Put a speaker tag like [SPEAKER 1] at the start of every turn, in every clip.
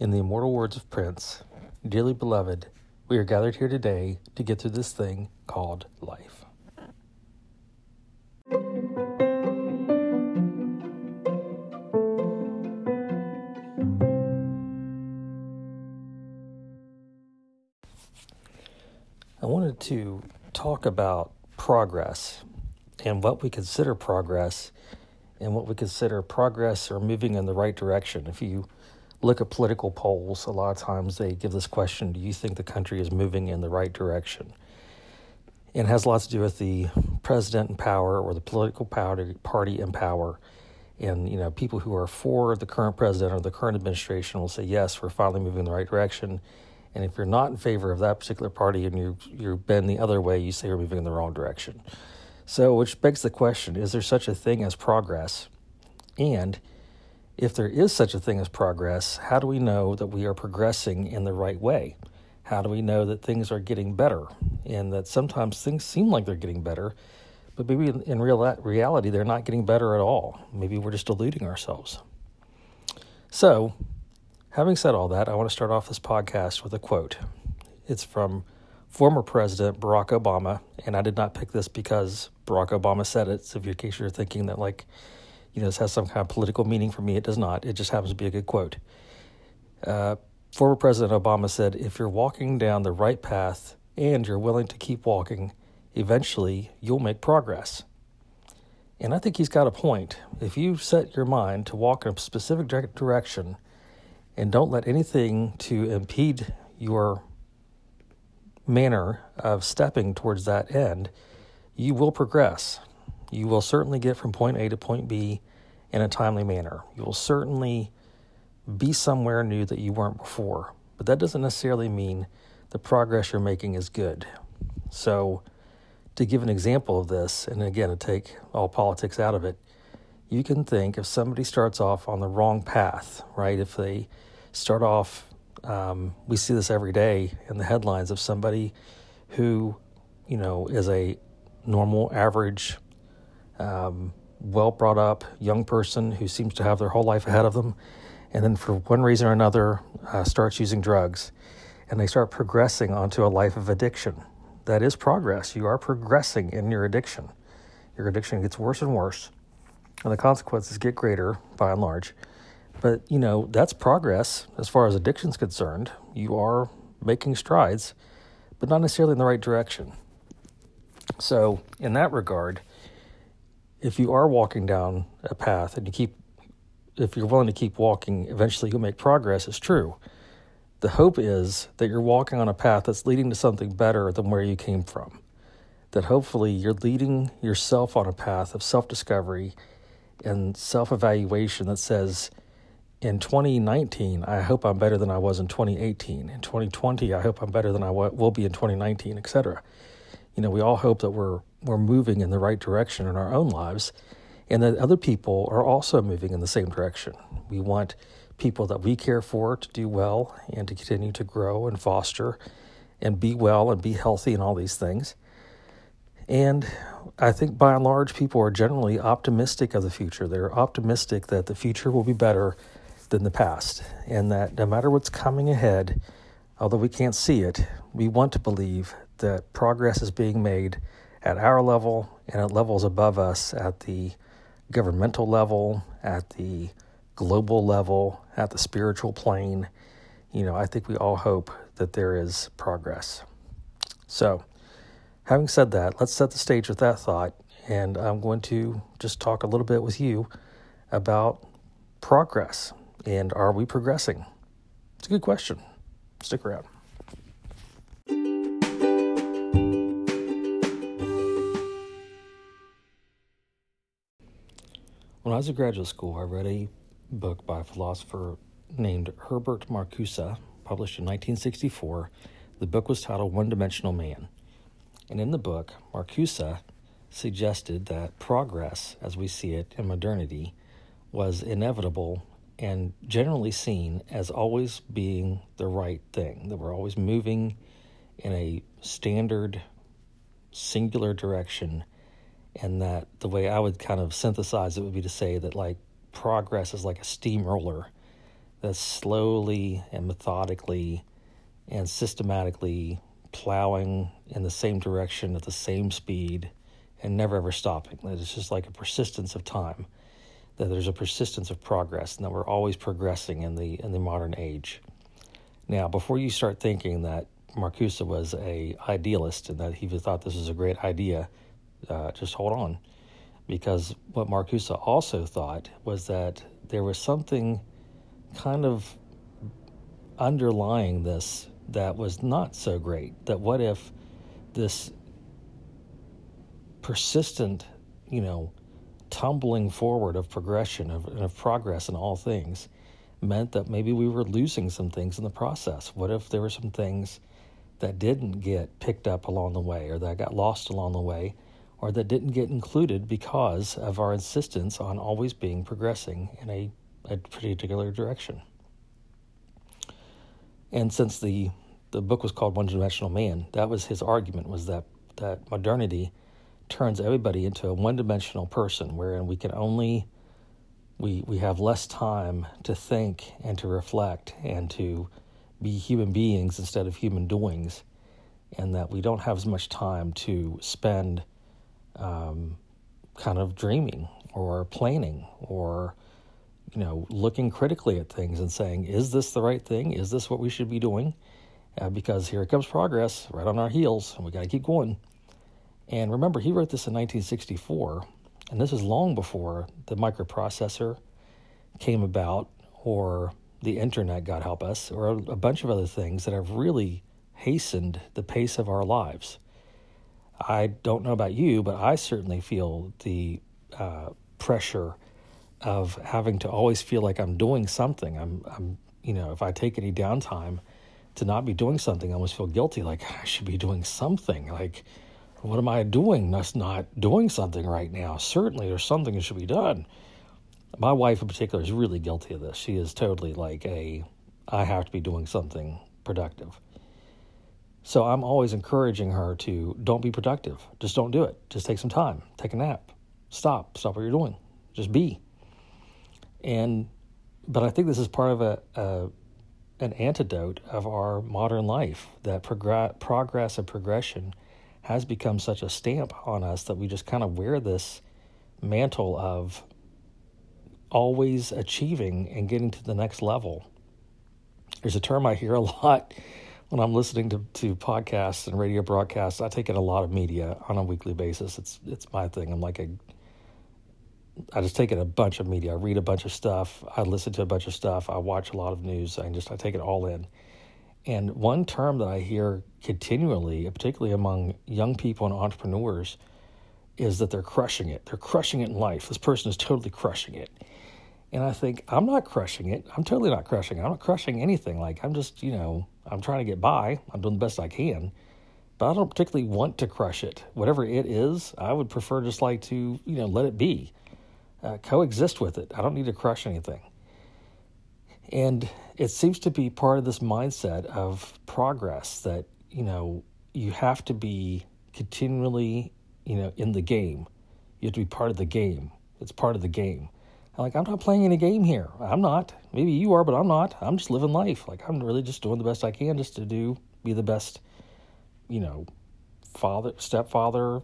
[SPEAKER 1] In the immortal words of Prince, Dearly beloved, we are gathered here today to get through this thing called life. I wanted to talk about progress and what we consider progress and what we consider progress or moving in the right direction. If you look at political polls, a lot of times they give this question Do you think the country is moving in the right direction? And it has lots to do with the president in power or the political party, in power. And, you know, people who are for the current president or the current administration will say, yes, we're finally moving in the right direction. And if you're not in favor of that particular party and you you bend the other way, you say you're moving in the wrong direction. So, which begs the question: Is there such a thing as progress? And if there is such a thing as progress, how do we know that we are progressing in the right way? How do we know that things are getting better? And that sometimes things seem like they're getting better, but maybe in real reality they're not getting better at all. Maybe we're just deluding ourselves. So, having said all that, I want to start off this podcast with a quote. It's from former President Barack Obama, and I did not pick this because Barack Obama said it. So, in case you're thinking that like you know, this has some kind of political meaning for me. It does not. It just happens to be a good quote. Uh, former President Obama said, If you're walking down the right path and you're willing to keep walking, eventually you'll make progress. And I think he's got a point. If you set your mind to walk in a specific direction and don't let anything to impede your manner of stepping towards that end, you will progress. You will certainly get from point A to point B in a timely manner. You will certainly be somewhere new that you weren't before, but that doesn't necessarily mean the progress you're making is good. So, to give an example of this, and again, to take all politics out of it, you can think if somebody starts off on the wrong path, right? If they start off, um, we see this every day in the headlines of somebody who, you know, is a normal, average, um, well brought up young person who seems to have their whole life ahead of them, and then for one reason or another uh, starts using drugs, and they start progressing onto a life of addiction. That is progress. You are progressing in your addiction. Your addiction gets worse and worse, and the consequences get greater by and large. But you know that's progress as far as addiction is concerned. You are making strides, but not necessarily in the right direction. So, in that regard, if you are walking down a path and you keep if you're willing to keep walking eventually you'll make progress it's true. The hope is that you're walking on a path that's leading to something better than where you came from. That hopefully you're leading yourself on a path of self-discovery and self-evaluation that says in 2019 i hope i'm better than i was in 2018 in 2020 i hope i'm better than i will be in 2019 etc you know we all hope that we're we're moving in the right direction in our own lives and that other people are also moving in the same direction. We want people that we care for to do well and to continue to grow and foster and be well and be healthy and all these things. And I think by and large, people are generally optimistic of the future. They're optimistic that the future will be better than the past, and that no matter what's coming ahead, although we can't see it, we want to believe that progress is being made at our level and at levels above us at the governmental level, at the global level, at the spiritual plane. You know, I think we all hope that there is progress. So, having said that, let's set the stage with that thought. And I'm going to just talk a little bit with you about progress and are we progressing? It's a good question. Stick around. When I was in graduate school, I read a book by a philosopher named Herbert Marcuse, published in 1964. The book was titled One Dimensional Man. And in the book, Marcuse suggested that progress, as we see it in modernity, was inevitable and generally seen as always being the right thing, that we're always moving in a standard, singular direction and that the way I would kind of synthesize it would be to say that like progress is like a steamroller that's slowly and methodically and systematically plowing in the same direction at the same speed and never ever stopping. That it's just like a persistence of time. That there's a persistence of progress, and that we're always progressing in the in the modern age. Now, before you start thinking that Marcuse was a idealist and that he thought this was a great idea, uh, just hold on, because what Marcuse also thought was that there was something kind of underlying this that was not so great. That what if this persistent, you know, tumbling forward of progression of, of progress in all things meant that maybe we were losing some things in the process. What if there were some things that didn't get picked up along the way or that got lost along the way or that didn't get included because of our insistence on always being progressing in a, a particular direction. And since the the book was called One Dimensional Man, that was his argument was that that modernity turns everybody into a one-dimensional person wherein we can only we we have less time to think and to reflect and to be human beings instead of human doings and that we don't have as much time to spend um, kind of dreaming or planning or you know looking critically at things and saying is this the right thing? Is this what we should be doing? Uh, because here comes progress right on our heels and we got to keep going. And remember, he wrote this in 1964, and this is long before the microprocessor came about or the internet, God help us, or a bunch of other things that have really hastened the pace of our lives. I don't know about you, but I certainly feel the uh, pressure of having to always feel like I'm doing something. I'm, I'm, you know, if I take any downtime to not be doing something, I almost feel guilty. Like I should be doing something. Like what am I doing that's not doing something right now? Certainly there's something that should be done. My wife in particular is really guilty of this. She is totally like a I have to be doing something productive. So I'm always encouraging her to don't be productive. Just don't do it. Just take some time. Take a nap. Stop. Stop what you're doing. Just be. And but I think this is part of a, a an antidote of our modern life that progr- progress and progression has become such a stamp on us that we just kind of wear this mantle of always achieving and getting to the next level. There's a term I hear a lot when I'm listening to, to podcasts and radio broadcasts. I take in a lot of media on a weekly basis. It's it's my thing. I'm like a I just take in a bunch of media. I read a bunch of stuff. I listen to a bunch of stuff. I watch a lot of news. I just I take it all in. And one term that I hear continually, particularly among young people and entrepreneurs, is that they're crushing it. They're crushing it in life. This person is totally crushing it. And I think, I'm not crushing it. I'm totally not crushing it. I'm not crushing anything. Like, I'm just, you know, I'm trying to get by. I'm doing the best I can. But I don't particularly want to crush it. Whatever it is, I would prefer just like to, you know, let it be, uh, coexist with it. I don't need to crush anything. And it seems to be part of this mindset of progress that, you know, you have to be continually, you know, in the game. You have to be part of the game. It's part of the game. Like, I'm not playing any game here. I'm not. Maybe you are, but I'm not. I'm just living life. Like, I'm really just doing the best I can just to do, be the best, you know, father, stepfather,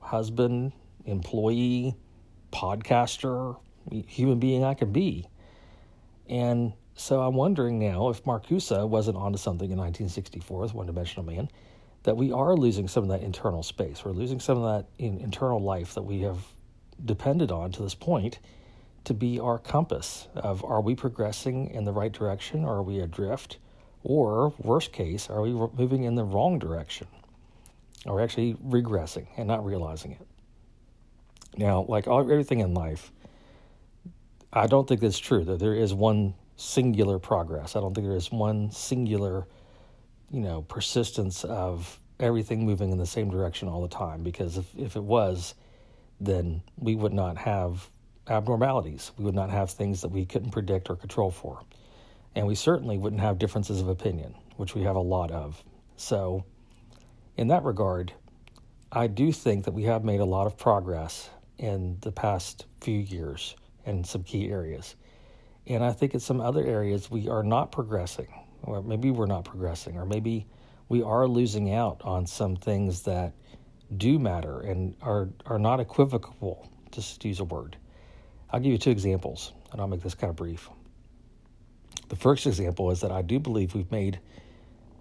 [SPEAKER 1] husband, employee, podcaster, human being I can be. And so I'm wondering now if Marcuse wasn't onto something in 1964 with One Dimensional Man, that we are losing some of that internal space. We're losing some of that in, internal life that we have depended on to this point to be our compass of are we progressing in the right direction or are we adrift? Or, worst case, are we moving in the wrong direction? We actually regressing and not realizing it? Now, like all, everything in life, I don't think that's true, that there is one singular progress. I don't think there is one singular, you know, persistence of everything moving in the same direction all the time. Because if, if it was, then we would not have abnormalities. We would not have things that we couldn't predict or control for. And we certainly wouldn't have differences of opinion, which we have a lot of. So, in that regard, I do think that we have made a lot of progress in the past few years in some key areas. And I think in some other areas we are not progressing, or maybe we're not progressing, or maybe we are losing out on some things that do matter and are, are not equivocal, just to use a word. I'll give you two examples, and I'll make this kind of brief. The first example is that I do believe we've made,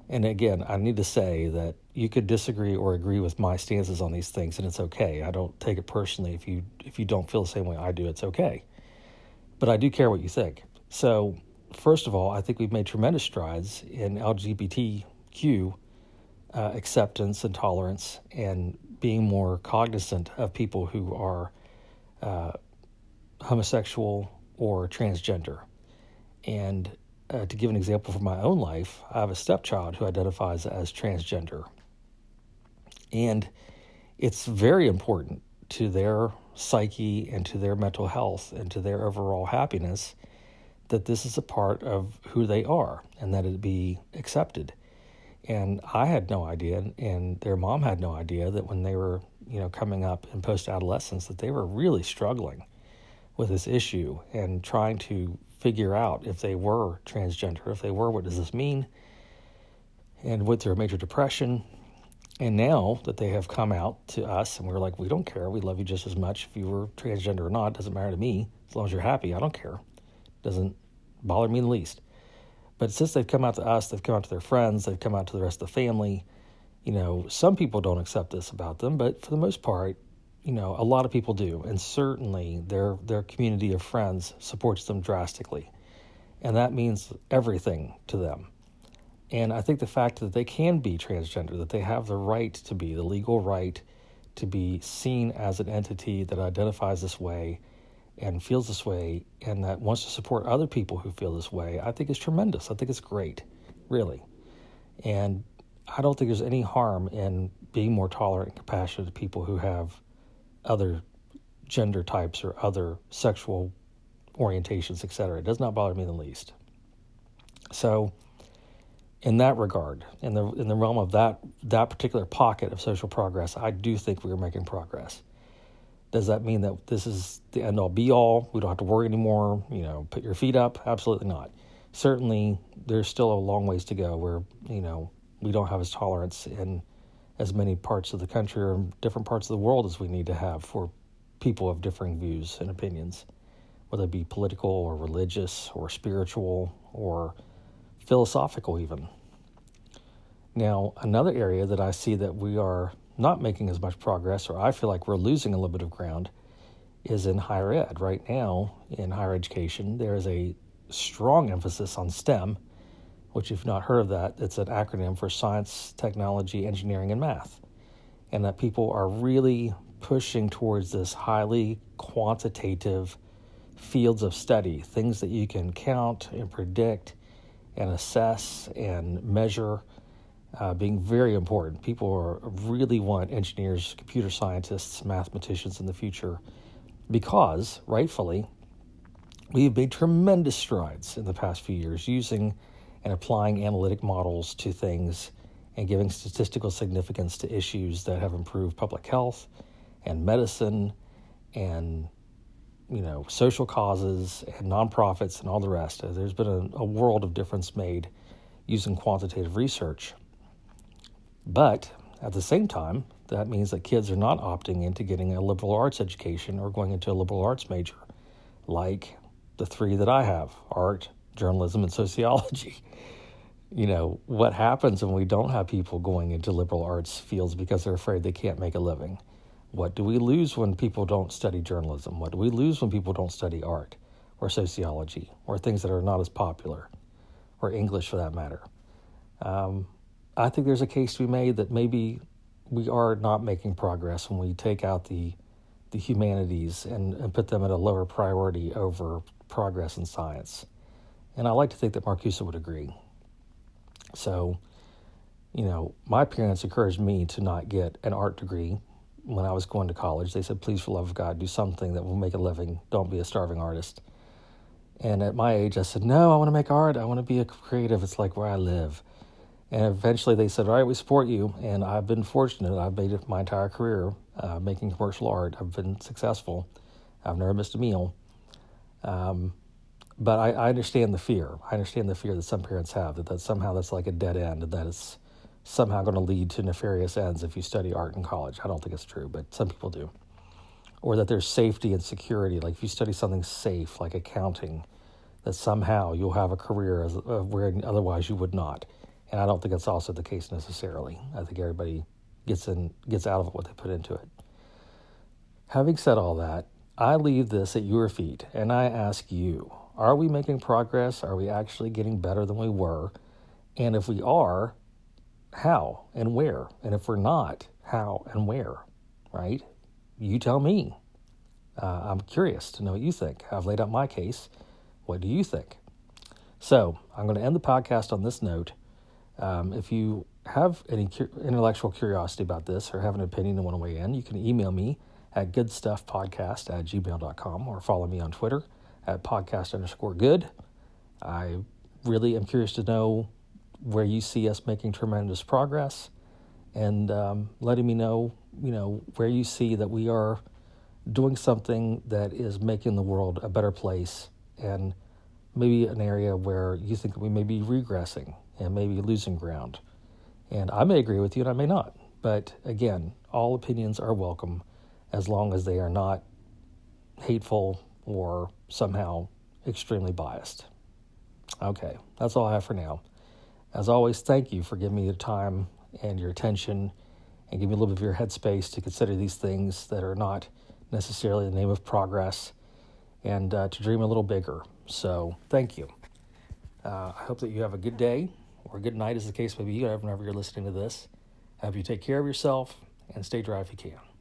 [SPEAKER 1] and again, I need to say that you could disagree or agree with my stances on these things, and it's okay. I don't take it personally. If you if you don't feel the same way I do, it's okay. But I do care what you think. So, first of all, I think we've made tremendous strides in LGBTQ uh, acceptance and tolerance, and being more cognizant of people who are uh, homosexual or transgender. And uh, to give an example from my own life, I have a stepchild who identifies as transgender. And it's very important to their psyche and to their mental health and to their overall happiness that this is a part of who they are and that it be accepted. And I had no idea, and their mom had no idea that when they were, you know, coming up in post adolescence, that they were really struggling with this issue and trying to figure out if they were transgender. If they were, what does this mean? And through a major depression. And now that they have come out to us and we're like, we don't care. We love you just as much if you were transgender or not. Doesn't matter to me. As long as you're happy, I don't care. It doesn't bother me in the least. But since they've come out to us, they've come out to their friends, they've come out to the rest of the family. You know, some people don't accept this about them, but for the most part, you know, a lot of people do, and certainly their their community of friends supports them drastically, and that means everything to them. And I think the fact that they can be transgender, that they have the right to be, the legal right to be seen as an entity that identifies this way and feels this way and that wants to support other people who feel this way, I think is tremendous. I think it's great, really. And I don't think there's any harm in being more tolerant and compassionate to people who have other gender types or other sexual orientations, etc. It does not bother me the least. So, in that regard, in the in the realm of that that particular pocket of social progress, I do think we are making progress. Does that mean that this is the end all be all? We don't have to worry anymore. You know, put your feet up. Absolutely not. Certainly, there's still a long ways to go where you know we don't have as tolerance and as many parts of the country or different parts of the world as we need to have for people of differing views and opinions, whether it be political or religious or spiritual or philosophical, even. Now, another area that I see that we are not making as much progress, or I feel like we're losing a little bit of ground, is in higher ed. Right now, in higher education, there is a strong emphasis on STEM which, if you've not heard of that, it's an acronym for science, technology, engineering, and math. And that people are really pushing towards this highly quantitative fields of study, things that you can count and predict and assess and measure, uh, being very important. People are, really want engineers, computer scientists, mathematicians in the future because, rightfully, we've made tremendous strides in the past few years using and applying analytic models to things and giving statistical significance to issues that have improved public health and medicine and you know social causes and nonprofits and all the rest. There's been a, a world of difference made using quantitative research. But at the same time, that means that kids are not opting into getting a liberal arts education or going into a liberal arts major, like the three that I have art, journalism, and sociology. You know, what happens when we don't have people going into liberal arts fields because they're afraid they can't make a living? What do we lose when people don't study journalism? What do we lose when people don't study art or sociology or things that are not as popular or English for that matter? Um, I think there's a case to be made that maybe we are not making progress when we take out the the humanities and, and put them at a lower priority over progress in science. And I like to think that Marcuse would agree. So, you know, my parents encouraged me to not get an art degree when I was going to college. They said, please, for love of God, do something that will make a living. Don't be a starving artist. And at my age, I said, no, I want to make art. I want to be a creative. It's like where I live. And eventually they said, all right, we support you. And I've been fortunate. I've made it my entire career uh, making commercial art. I've been successful. I've never missed a meal. Um, but I, I understand the fear. I understand the fear that some parents have that, that somehow that's like a dead end, and that it's somehow going to lead to nefarious ends if you study art in college. I don't think it's true, but some people do. Or that there's safety and security. Like if you study something safe, like accounting, that somehow you'll have a career as, uh, where otherwise you would not. And I don't think that's also the case necessarily. I think everybody gets in gets out of it what they put into it. Having said all that, I leave this at your feet and I ask you, are we making progress? Are we actually getting better than we were? And if we are, how and where? And if we're not, how and where? Right? You tell me. Uh, I'm curious to know what you think. I've laid out my case. What do you think? So I'm going to end the podcast on this note. Um, if you have any cu- intellectual curiosity about this or have an opinion and want to weigh in, you can email me at goodstuffpodcast at gmail.com or follow me on Twitter at podcast underscore good. I really am curious to know where you see us making tremendous progress and um, letting me know, you know, where you see that we are doing something that is making the world a better place and maybe an area where you think we may be regressing and maybe losing ground. And I may agree with you and I may not. But again, all opinions are welcome as long as they are not hateful or somehow extremely biased. Okay, that's all I have for now. As always, thank you for giving me your time and your attention and give me a little bit of your headspace to consider these things that are not necessarily the name of progress and uh, to dream a little bigger. So, thank you. Uh, I hope that you have a good day or a good night, as the case may be, whenever you're listening to this. Have you take care of yourself and stay dry if you can.